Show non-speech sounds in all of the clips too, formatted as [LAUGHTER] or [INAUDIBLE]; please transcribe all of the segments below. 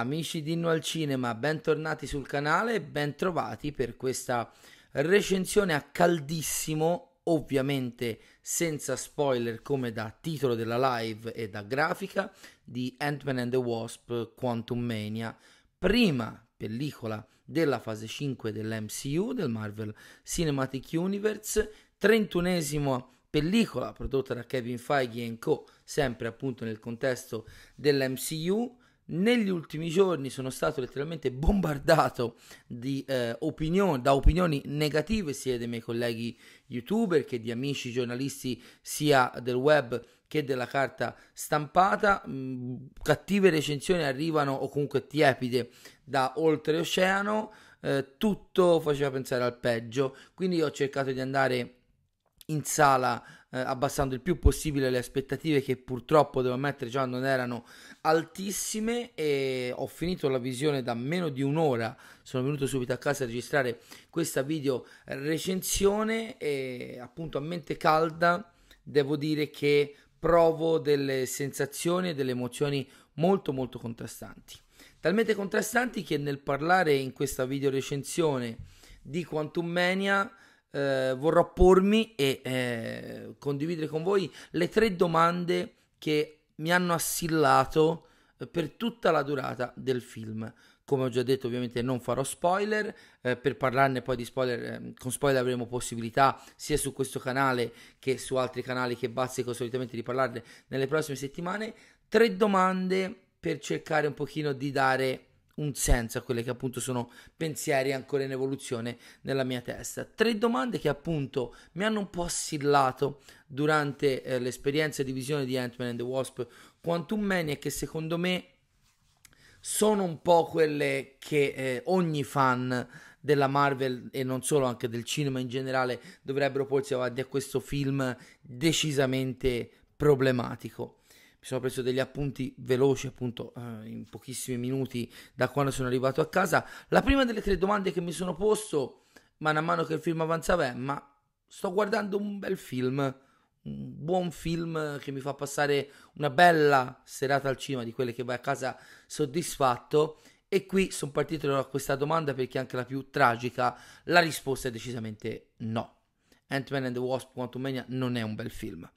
Amici di Inno al Cinema, bentornati sul canale e bentrovati per questa recensione a caldissimo, ovviamente senza spoiler come da titolo della live e da grafica, di Ant-Man and the Wasp Quantum Mania, prima pellicola della fase 5 dell'MCU, del Marvel Cinematic Universe, 31esimo pellicola prodotta da Kevin Feige Co, sempre appunto nel contesto dell'MCU, negli ultimi giorni sono stato letteralmente bombardato eh, opinioni, da opinioni negative sia dei miei colleghi youtuber che di amici giornalisti sia del web che della carta stampata. Mm, cattive recensioni arrivano o comunque tiepide da oltreoceano. Eh, tutto faceva pensare al peggio, quindi ho cercato di andare in sala eh, abbassando il più possibile le aspettative che purtroppo devo ammettere già non erano altissime. E ho finito la visione da meno di un'ora. Sono venuto subito a casa a registrare questa video recensione. E appunto a mente calda devo dire che provo delle sensazioni e delle emozioni molto molto contrastanti. Talmente contrastanti che nel parlare in questa video recensione di Quantum Mania eh, vorrò pormi e eh, condividere con voi le tre domande che mi hanno assillato eh, per tutta la durata del film. Come ho già detto, ovviamente non farò spoiler, eh, per parlarne poi di spoiler, eh, con spoiler avremo possibilità sia su questo canale che su altri canali che bazzico solitamente di parlarne nelle prossime settimane. Tre domande per cercare un pochino di dare un senso a quelle che appunto sono pensieri ancora in evoluzione nella mia testa. Tre domande che appunto mi hanno un po' assillato durante eh, l'esperienza di visione di Ant-Man and the Wasp Quantum Mania che secondo me sono un po' quelle che eh, ogni fan della Marvel e non solo anche del cinema in generale dovrebbero porsi avanti a questo film decisamente problematico mi sono preso degli appunti veloci appunto eh, in pochissimi minuti da quando sono arrivato a casa. La prima delle tre domande che mi sono posto man mano che il film avanzava è ma sto guardando un bel film, un buon film che mi fa passare una bella serata al cinema di quelle che vai a casa soddisfatto e qui sono partito da questa domanda perché anche la più tragica, la risposta è decisamente no. Ant-Man and the Wasp Quantumania non è un bel film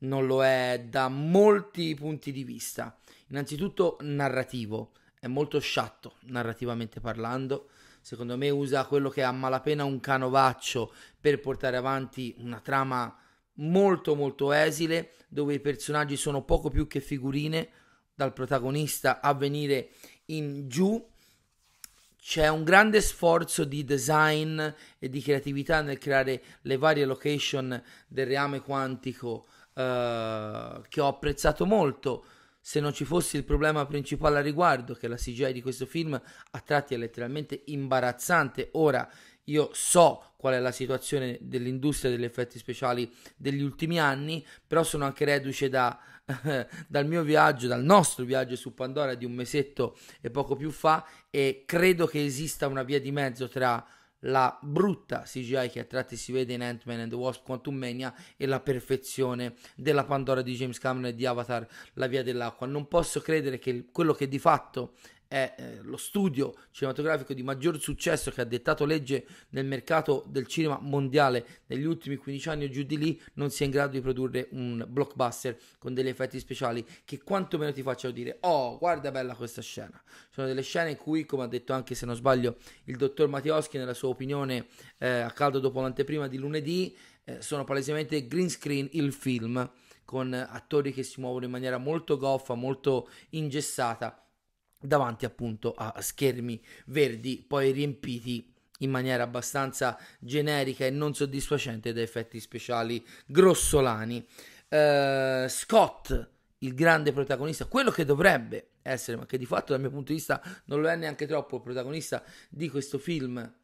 non lo è da molti punti di vista. Innanzitutto narrativo, è molto sciatto narrativamente parlando. Secondo me usa quello che è a malapena un canovaccio per portare avanti una trama molto molto esile, dove i personaggi sono poco più che figurine, dal protagonista a venire in giù. C'è un grande sforzo di design e di creatività nel creare le varie location del reame quantico eh, che ho apprezzato molto. Se non ci fosse il problema principale a riguardo, che la CGI di questo film a tratti è letteralmente imbarazzante. Ora io so qual è la situazione dell'industria degli effetti speciali degli ultimi anni, però sono anche reduce da, [LAUGHS] dal mio viaggio, dal nostro viaggio su Pandora di un mesetto e poco più fa e credo che esista una via di mezzo tra la brutta CGI che a tratti si vede in Ant-Man and the Wasp Quantum Mania e la perfezione della Pandora di James Cameron e di Avatar La Via dell'Acqua. Non posso credere che quello che di fatto è eh, lo studio cinematografico di maggior successo che ha dettato legge nel mercato del cinema mondiale negli ultimi 15 anni o giù di lì, non sia in grado di produrre un blockbuster con degli effetti speciali che quantomeno ti facciano dire oh guarda bella questa scena. Sono delle scene in cui, come ha detto anche se non sbaglio il dottor Mattioschi nella sua opinione eh, a caldo dopo l'anteprima di lunedì, eh, sono palesemente green screen il film con attori che si muovono in maniera molto goffa, molto ingessata davanti appunto a schermi verdi poi riempiti in maniera abbastanza generica e non soddisfacente da effetti speciali grossolani. Uh, Scott, il grande protagonista, quello che dovrebbe essere, ma che di fatto dal mio punto di vista non lo è neanche troppo, il protagonista di questo film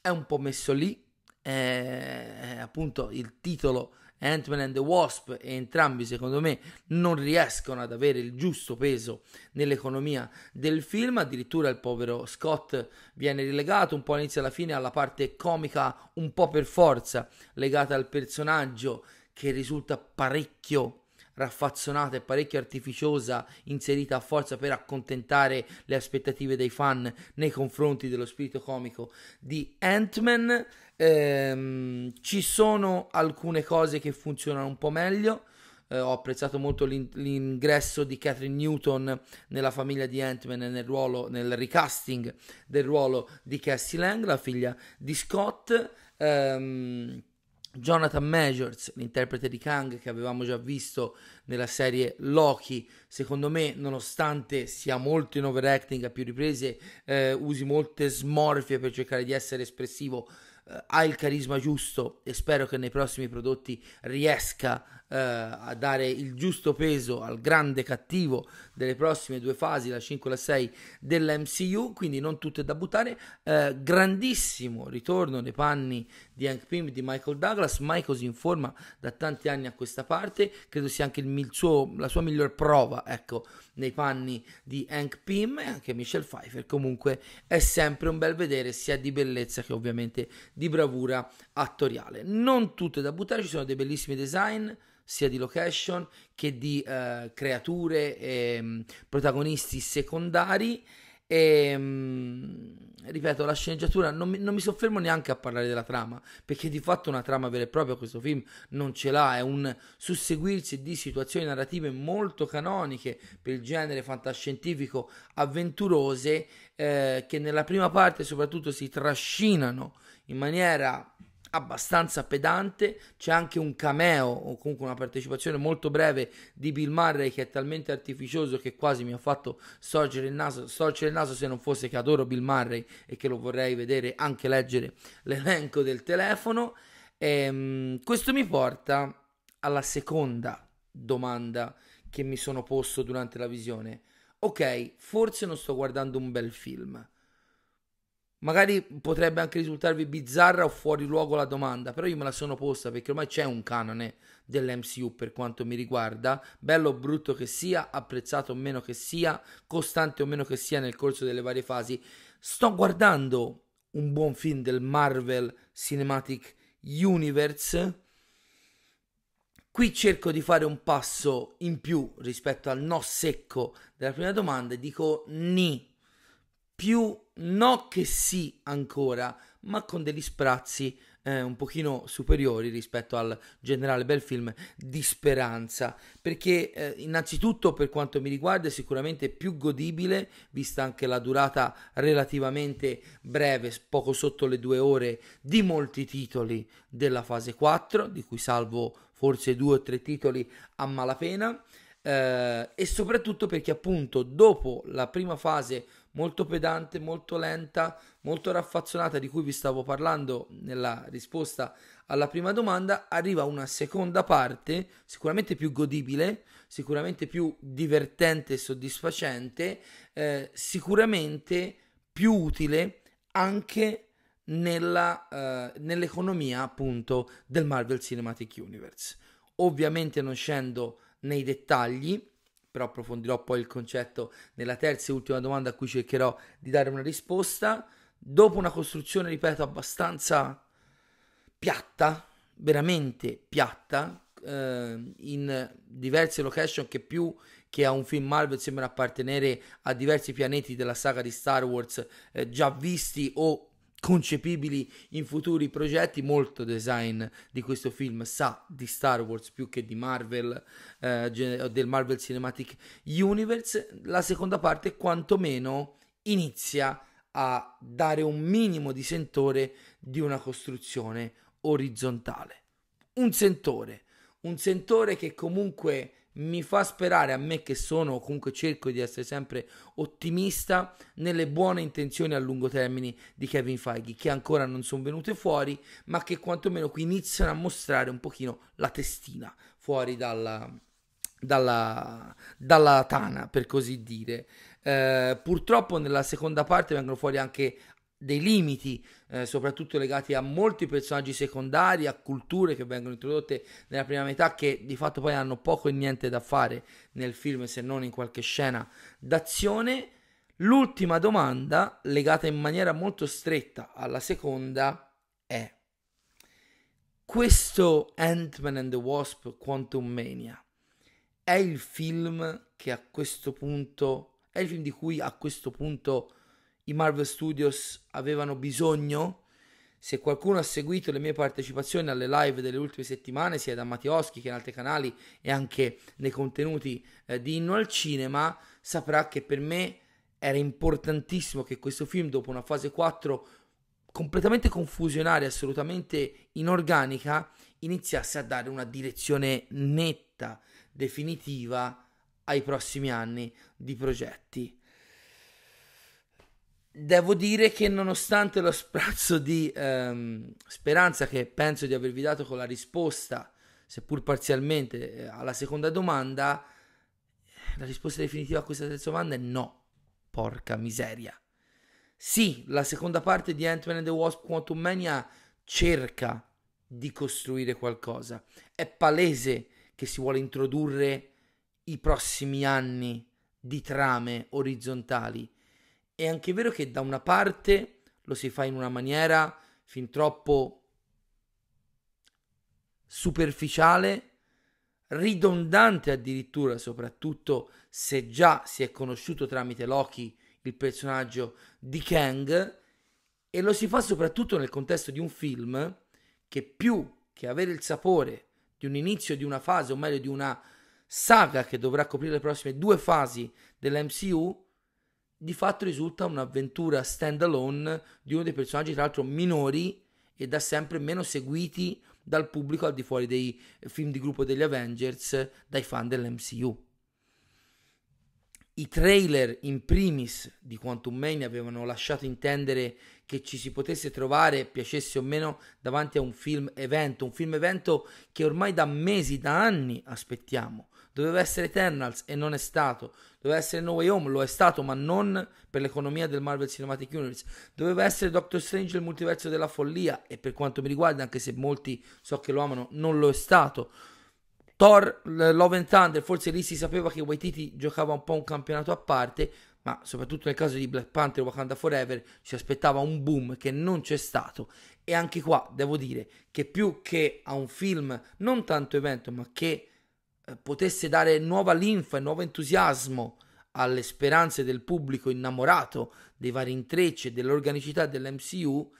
è un po' messo lì, è, appunto il titolo Ant-Man and the Wasp e entrambi secondo me non riescono ad avere il giusto peso nell'economia del film, addirittura il povero Scott viene rilegato un po' all'inizio e alla fine alla parte comica un po' per forza legata al personaggio che risulta parecchio raffazzonata e parecchio artificiosa inserita a forza per accontentare le aspettative dei fan nei confronti dello spirito comico di Ant-Man. Ehm, ci sono alcune cose che funzionano un po' meglio. Eh, ho apprezzato molto l'in- l'ingresso di Catherine Newton nella famiglia di Ant-Man nel, ruolo, nel recasting del ruolo di Cassie Lang, la figlia di Scott. Ehm, Jonathan Majors, l'interprete di Kang che avevamo già visto nella serie Loki, secondo me, nonostante sia molto in overacting a più riprese, eh, usi molte smorfie per cercare di essere espressivo, eh, ha il carisma giusto e spero che nei prossimi prodotti riesca eh, a dare il giusto peso al grande cattivo delle prossime due fasi, la 5 e la 6 dell'MCU, quindi non tutte da buttare. Eh, grandissimo ritorno nei panni di Hank Pym di Michael Douglas, mai così in forma da tanti anni a questa parte, credo sia anche il suo, la sua miglior prova, ecco, nei panni di Hank Pym e anche Michelle Pfeiffer. Comunque è sempre un bel vedere sia di bellezza che ovviamente di bravura attoriale. Non tutte da buttare, ci sono dei bellissimi design sia di location che di uh, creature e um, protagonisti secondari. E um, ripeto, la sceneggiatura non mi, non mi, soffermo neanche a parlare della trama, perché di fatto una trama vera e propria questo film non ce l'ha, è un susseguirsi di situazioni narrative molto canoniche per il genere fantascientifico avventurose eh, che nella prima parte soprattutto si trascinano in maniera abbastanza pedante, c'è anche un cameo o comunque una partecipazione molto breve di Bill Murray che è talmente artificioso che quasi mi ha fatto sorgere il naso, sorgere il naso se non fosse che adoro Bill Murray e che lo vorrei vedere anche leggere l'elenco del telefono. E, ehm, questo mi porta alla seconda domanda che mi sono posto durante la visione. Ok, forse non sto guardando un bel film Magari potrebbe anche risultarvi bizzarra o fuori luogo la domanda, però io me la sono posta perché ormai c'è un canone dell'MCU per quanto mi riguarda, bello o brutto che sia, apprezzato o meno che sia, costante o meno che sia nel corso delle varie fasi. Sto guardando un buon film del Marvel Cinematic Universe. Qui cerco di fare un passo in più rispetto al no secco della prima domanda e dico ni più no che sì ancora, ma con degli sprazzi eh, un pochino superiori rispetto al generale bel film di speranza, perché eh, innanzitutto per quanto mi riguarda è sicuramente più godibile, vista anche la durata relativamente breve, poco sotto le due ore, di molti titoli della fase 4, di cui salvo forse due o tre titoli a malapena. Eh, e soprattutto perché appunto dopo la prima fase molto pedante, molto lenta, molto raffazzonata di cui vi stavo parlando nella risposta alla prima domanda, arriva una seconda parte sicuramente più godibile, sicuramente più divertente e soddisfacente, eh, sicuramente più utile anche nella, uh, nell'economia appunto del Marvel Cinematic Universe. Ovviamente non scendo nei dettagli, però approfondirò poi il concetto nella terza e ultima domanda a cui cercherò di dare una risposta. Dopo una costruzione, ripeto, abbastanza piatta, veramente piatta, eh, in diverse location che più che a un film Marvel sembra appartenere a diversi pianeti della saga di Star Wars eh, già visti o concepibili in futuri progetti. Molto design di questo film sa di Star Wars più che di Marvel, eh, del Marvel Cinematic Universe. La seconda parte, quantomeno, inizia a dare un minimo di sentore di una costruzione orizzontale. Un sentore, un sentore che comunque mi fa sperare a me che sono, comunque cerco di essere sempre ottimista nelle buone intenzioni a lungo termine di Kevin Feige, che ancora non sono venute fuori, ma che quantomeno qui iniziano a mostrare un pochino la testina fuori dalla, dalla, dalla tana, per così dire. Eh, purtroppo nella seconda parte vengono fuori anche dei limiti, eh, soprattutto legati a molti personaggi secondari, a culture che vengono introdotte nella prima metà, che di fatto poi hanno poco e niente da fare nel film se non in qualche scena d'azione. L'ultima domanda, legata in maniera molto stretta alla seconda, è questo Ant-Man and the Wasp Quantum Mania è il film che a questo punto, è il film di cui a questo punto i Marvel Studios avevano bisogno. Se qualcuno ha seguito le mie partecipazioni alle live delle ultime settimane, sia da Mattioschi che in altri canali e anche nei contenuti eh, di Inno al Cinema, saprà che per me era importantissimo che questo film, dopo una fase 4 completamente confusionaria, assolutamente inorganica, iniziasse a dare una direzione netta, definitiva ai prossimi anni di progetti. Devo dire che nonostante lo sprazzo di ehm, speranza che penso di avervi dato con la risposta, seppur parzialmente, eh, alla seconda domanda, la risposta definitiva a questa terza domanda è no. Porca miseria. Sì, la seconda parte di Ant-Man and the Wasp Quantum Mania cerca di costruire qualcosa. È palese che si vuole introdurre i prossimi anni di trame orizzontali. È anche vero che da una parte lo si fa in una maniera fin troppo superficiale, ridondante addirittura, soprattutto se già si è conosciuto tramite Loki il personaggio di Kang, e lo si fa soprattutto nel contesto di un film che più che avere il sapore di un inizio di una fase, o meglio di una saga che dovrà coprire le prossime due fasi dell'MCU, di fatto risulta un'avventura stand alone di uno dei personaggi tra l'altro minori e da sempre meno seguiti dal pubblico al di fuori dei film di gruppo degli Avengers dai fan dell'MCU. I trailer in primis di Quantum Mania avevano lasciato intendere che ci si potesse trovare, piacesse o meno, davanti a un film evento, un film evento che ormai da mesi, da anni aspettiamo. Doveva essere Eternals e non è stato. Doveva essere No Way Home, lo è stato, ma non per l'economia del Marvel Cinematic Universe. Doveva essere Doctor Strange il multiverso della follia e per quanto mi riguarda, anche se molti so che lo amano, non lo è stato Thor, Love and Thunder, forse lì si sapeva che Waititi giocava un po' un campionato a parte, ma soprattutto nel caso di Black Panther Wakanda Forever si aspettava un boom che non c'è stato. E anche qua devo dire che più che a un film non tanto evento, ma che potesse dare nuova linfa e nuovo entusiasmo alle speranze del pubblico innamorato dei vari intrecci e dell'organicità dell'MCU,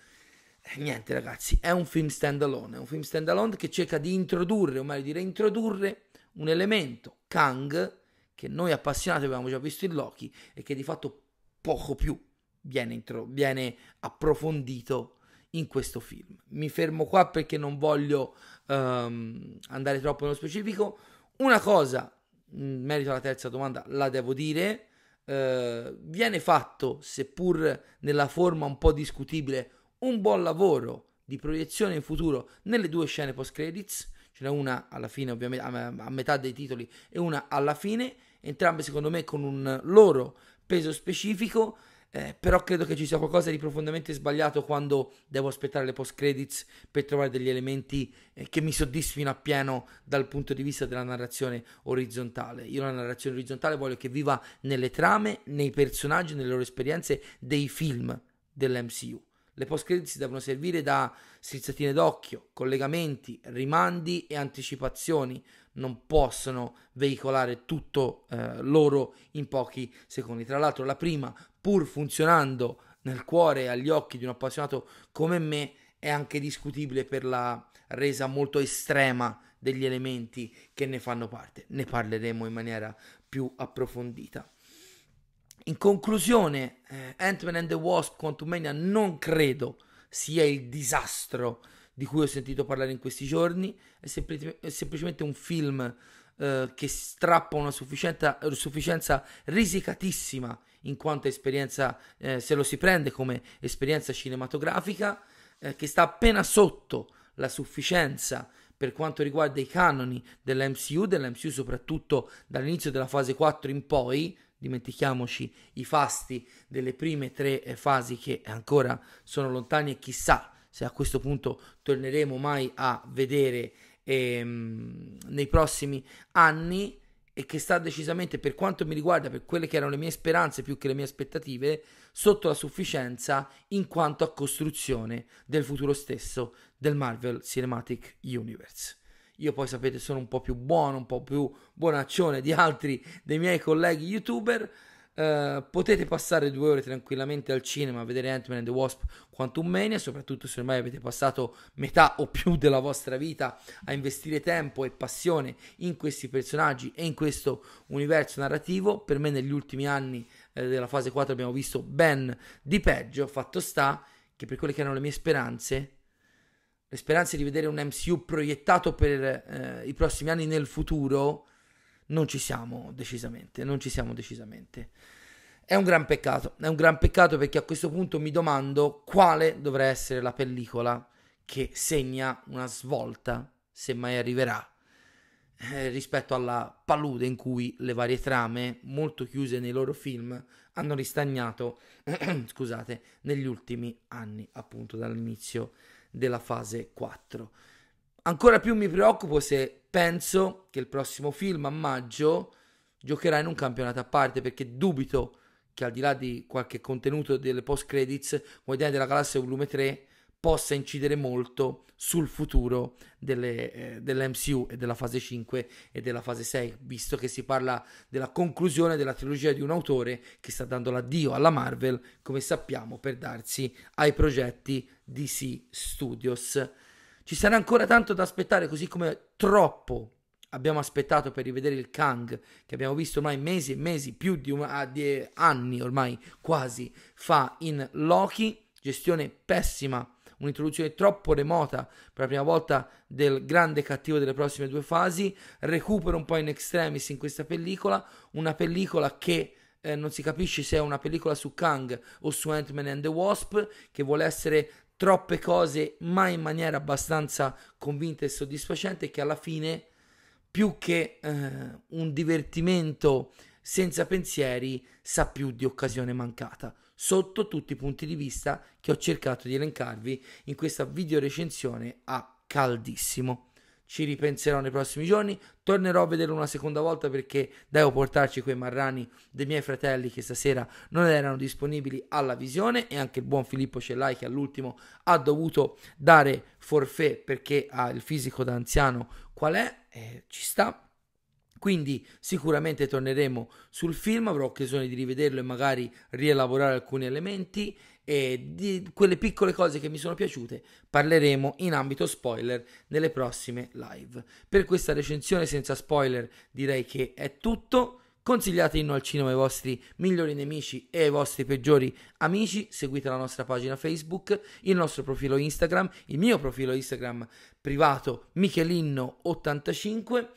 eh, niente ragazzi, è un film standalone, è un film standalone che cerca di introdurre, o meglio di reintrodurre, un elemento, Kang, che noi appassionati abbiamo già visto in Loki e che di fatto poco più viene, intro- viene approfondito in questo film. Mi fermo qua perché non voglio um, andare troppo nello specifico. Una cosa, in merito alla terza domanda, la devo dire. Uh, viene fatto, seppur nella forma un po' discutibile, un buon lavoro di proiezione in futuro nelle due scene post credits, ce n'è una alla fine ovviamente a metà dei titoli e una alla fine, entrambe secondo me con un loro peso specifico. Eh, però credo che ci sia qualcosa di profondamente sbagliato quando devo aspettare le post credits per trovare degli elementi eh, che mi soddisfino appieno dal punto di vista della narrazione orizzontale. Io la narrazione orizzontale voglio che viva nelle trame, nei personaggi, nelle loro esperienze dei film dell'MCU. Le post credits devono servire da strizzatine d'occhio, collegamenti, rimandi e anticipazioni. Non possono veicolare tutto eh, loro in pochi secondi. Tra l'altro, la prima, pur funzionando nel cuore e agli occhi di un appassionato come me, è anche discutibile per la resa molto estrema degli elementi che ne fanno parte. Ne parleremo in maniera più approfondita. In conclusione, eh, Ant-Man and the Wasp Quantumania non credo sia il disastro di cui ho sentito parlare in questi giorni, è, sempl- è semplicemente un film eh, che strappa una sufficienza risicatissima in quanto esperienza, eh, se lo si prende come esperienza cinematografica, eh, che sta appena sotto la sufficienza per quanto riguarda i canoni dell'MCU, dell'MCU soprattutto dall'inizio della fase 4 in poi, dimentichiamoci i fasti delle prime tre eh, fasi che ancora sono lontani e chissà se a questo punto torneremo mai a vedere ehm, nei prossimi anni e che sta decisamente per quanto mi riguarda per quelle che erano le mie speranze più che le mie aspettative sotto la sufficienza in quanto a costruzione del futuro stesso del Marvel Cinematic Universe. io poi sapete sono un po' più buono, un po' più buonaccione di altri dei miei colleghi youtuber. Uh, potete passare due ore tranquillamente al cinema a vedere Ant-Man and the Wasp Quantum Mania, soprattutto se ormai avete passato metà o più della vostra vita a investire tempo e passione in questi personaggi e in questo universo narrativo. Per me negli ultimi anni eh, della fase 4 abbiamo visto ben di peggio, fatto sta che per quelle che erano le mie speranze, le speranze di vedere un MCU proiettato per eh, i prossimi anni nel futuro, non ci siamo decisamente, non ci siamo decisamente. È un gran peccato, è un gran peccato perché a questo punto mi domando quale dovrà essere la pellicola che segna una svolta, se mai arriverà, eh, rispetto alla palude in cui le varie trame, molto chiuse nei loro film, hanno ristagnato, [CLEARS THROAT] scusate, negli ultimi anni, appunto dall'inizio della fase 4. Ancora più mi preoccupo se penso che il prossimo film a maggio giocherà in un campionato a parte perché dubito che al di là di qualche contenuto delle post credits Guardiani della Galassia volume 3 possa incidere molto sul futuro delle, eh, dell'MCU e della fase 5 e della fase 6, visto che si parla della conclusione della trilogia di un autore che sta dando l'addio alla Marvel, come sappiamo, per darsi ai progetti DC Studios. Ci sarà ancora tanto da aspettare, così come troppo abbiamo aspettato per rivedere il Kang, che abbiamo visto ormai mesi e mesi, più di, una, di anni ormai quasi, fa in Loki, gestione pessima un'introduzione troppo remota per la prima volta del grande cattivo delle prossime due fasi, recupero un po' in extremis in questa pellicola, una pellicola che eh, non si capisce se è una pellicola su Kang o su Ant-Man and the Wasp, che vuole essere troppe cose ma in maniera abbastanza convinta e soddisfacente che alla fine più che eh, un divertimento senza pensieri sa più di occasione mancata sotto tutti i punti di vista che ho cercato di elencarvi in questa video recensione a caldissimo. Ci ripenserò nei prossimi giorni, tornerò a vederlo una seconda volta perché devo portarci quei marrani dei miei fratelli che stasera non erano disponibili alla visione e anche il buon Filippo Cellai che all'ultimo ha dovuto dare forfè perché ha il fisico da anziano qual è, eh, ci sta, quindi sicuramente torneremo sul film, avrò occasione di rivederlo e magari rielaborare alcuni elementi e di quelle piccole cose che mi sono piaciute parleremo in ambito spoiler nelle prossime live. Per questa recensione senza spoiler direi che è tutto. Consigliate Inno al cinema ai vostri migliori nemici e ai vostri peggiori amici. Seguite la nostra pagina Facebook, il nostro profilo Instagram, il mio profilo Instagram privato Michelinno85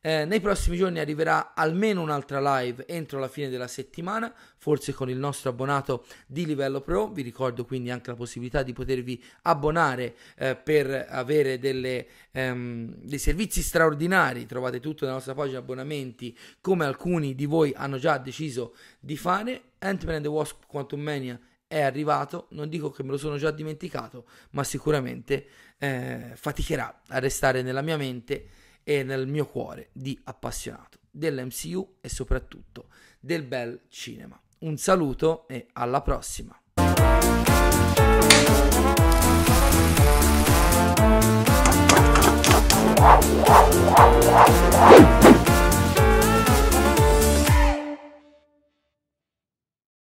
eh, nei prossimi giorni arriverà almeno un'altra live entro la fine della settimana, forse con il nostro abbonato di livello pro. Vi ricordo quindi anche la possibilità di potervi abbonare eh, per avere delle, ehm, dei servizi straordinari. Trovate tutto nella nostra pagina abbonamenti, come alcuni di voi hanno già deciso di fare. Ant-Man and the Wasp Quantum Mania è arrivato, non dico che me lo sono già dimenticato, ma sicuramente eh, faticherà a restare nella mia mente e nel mio cuore di appassionato dell'MCU e soprattutto del bel cinema. Un saluto e alla prossima. Wow.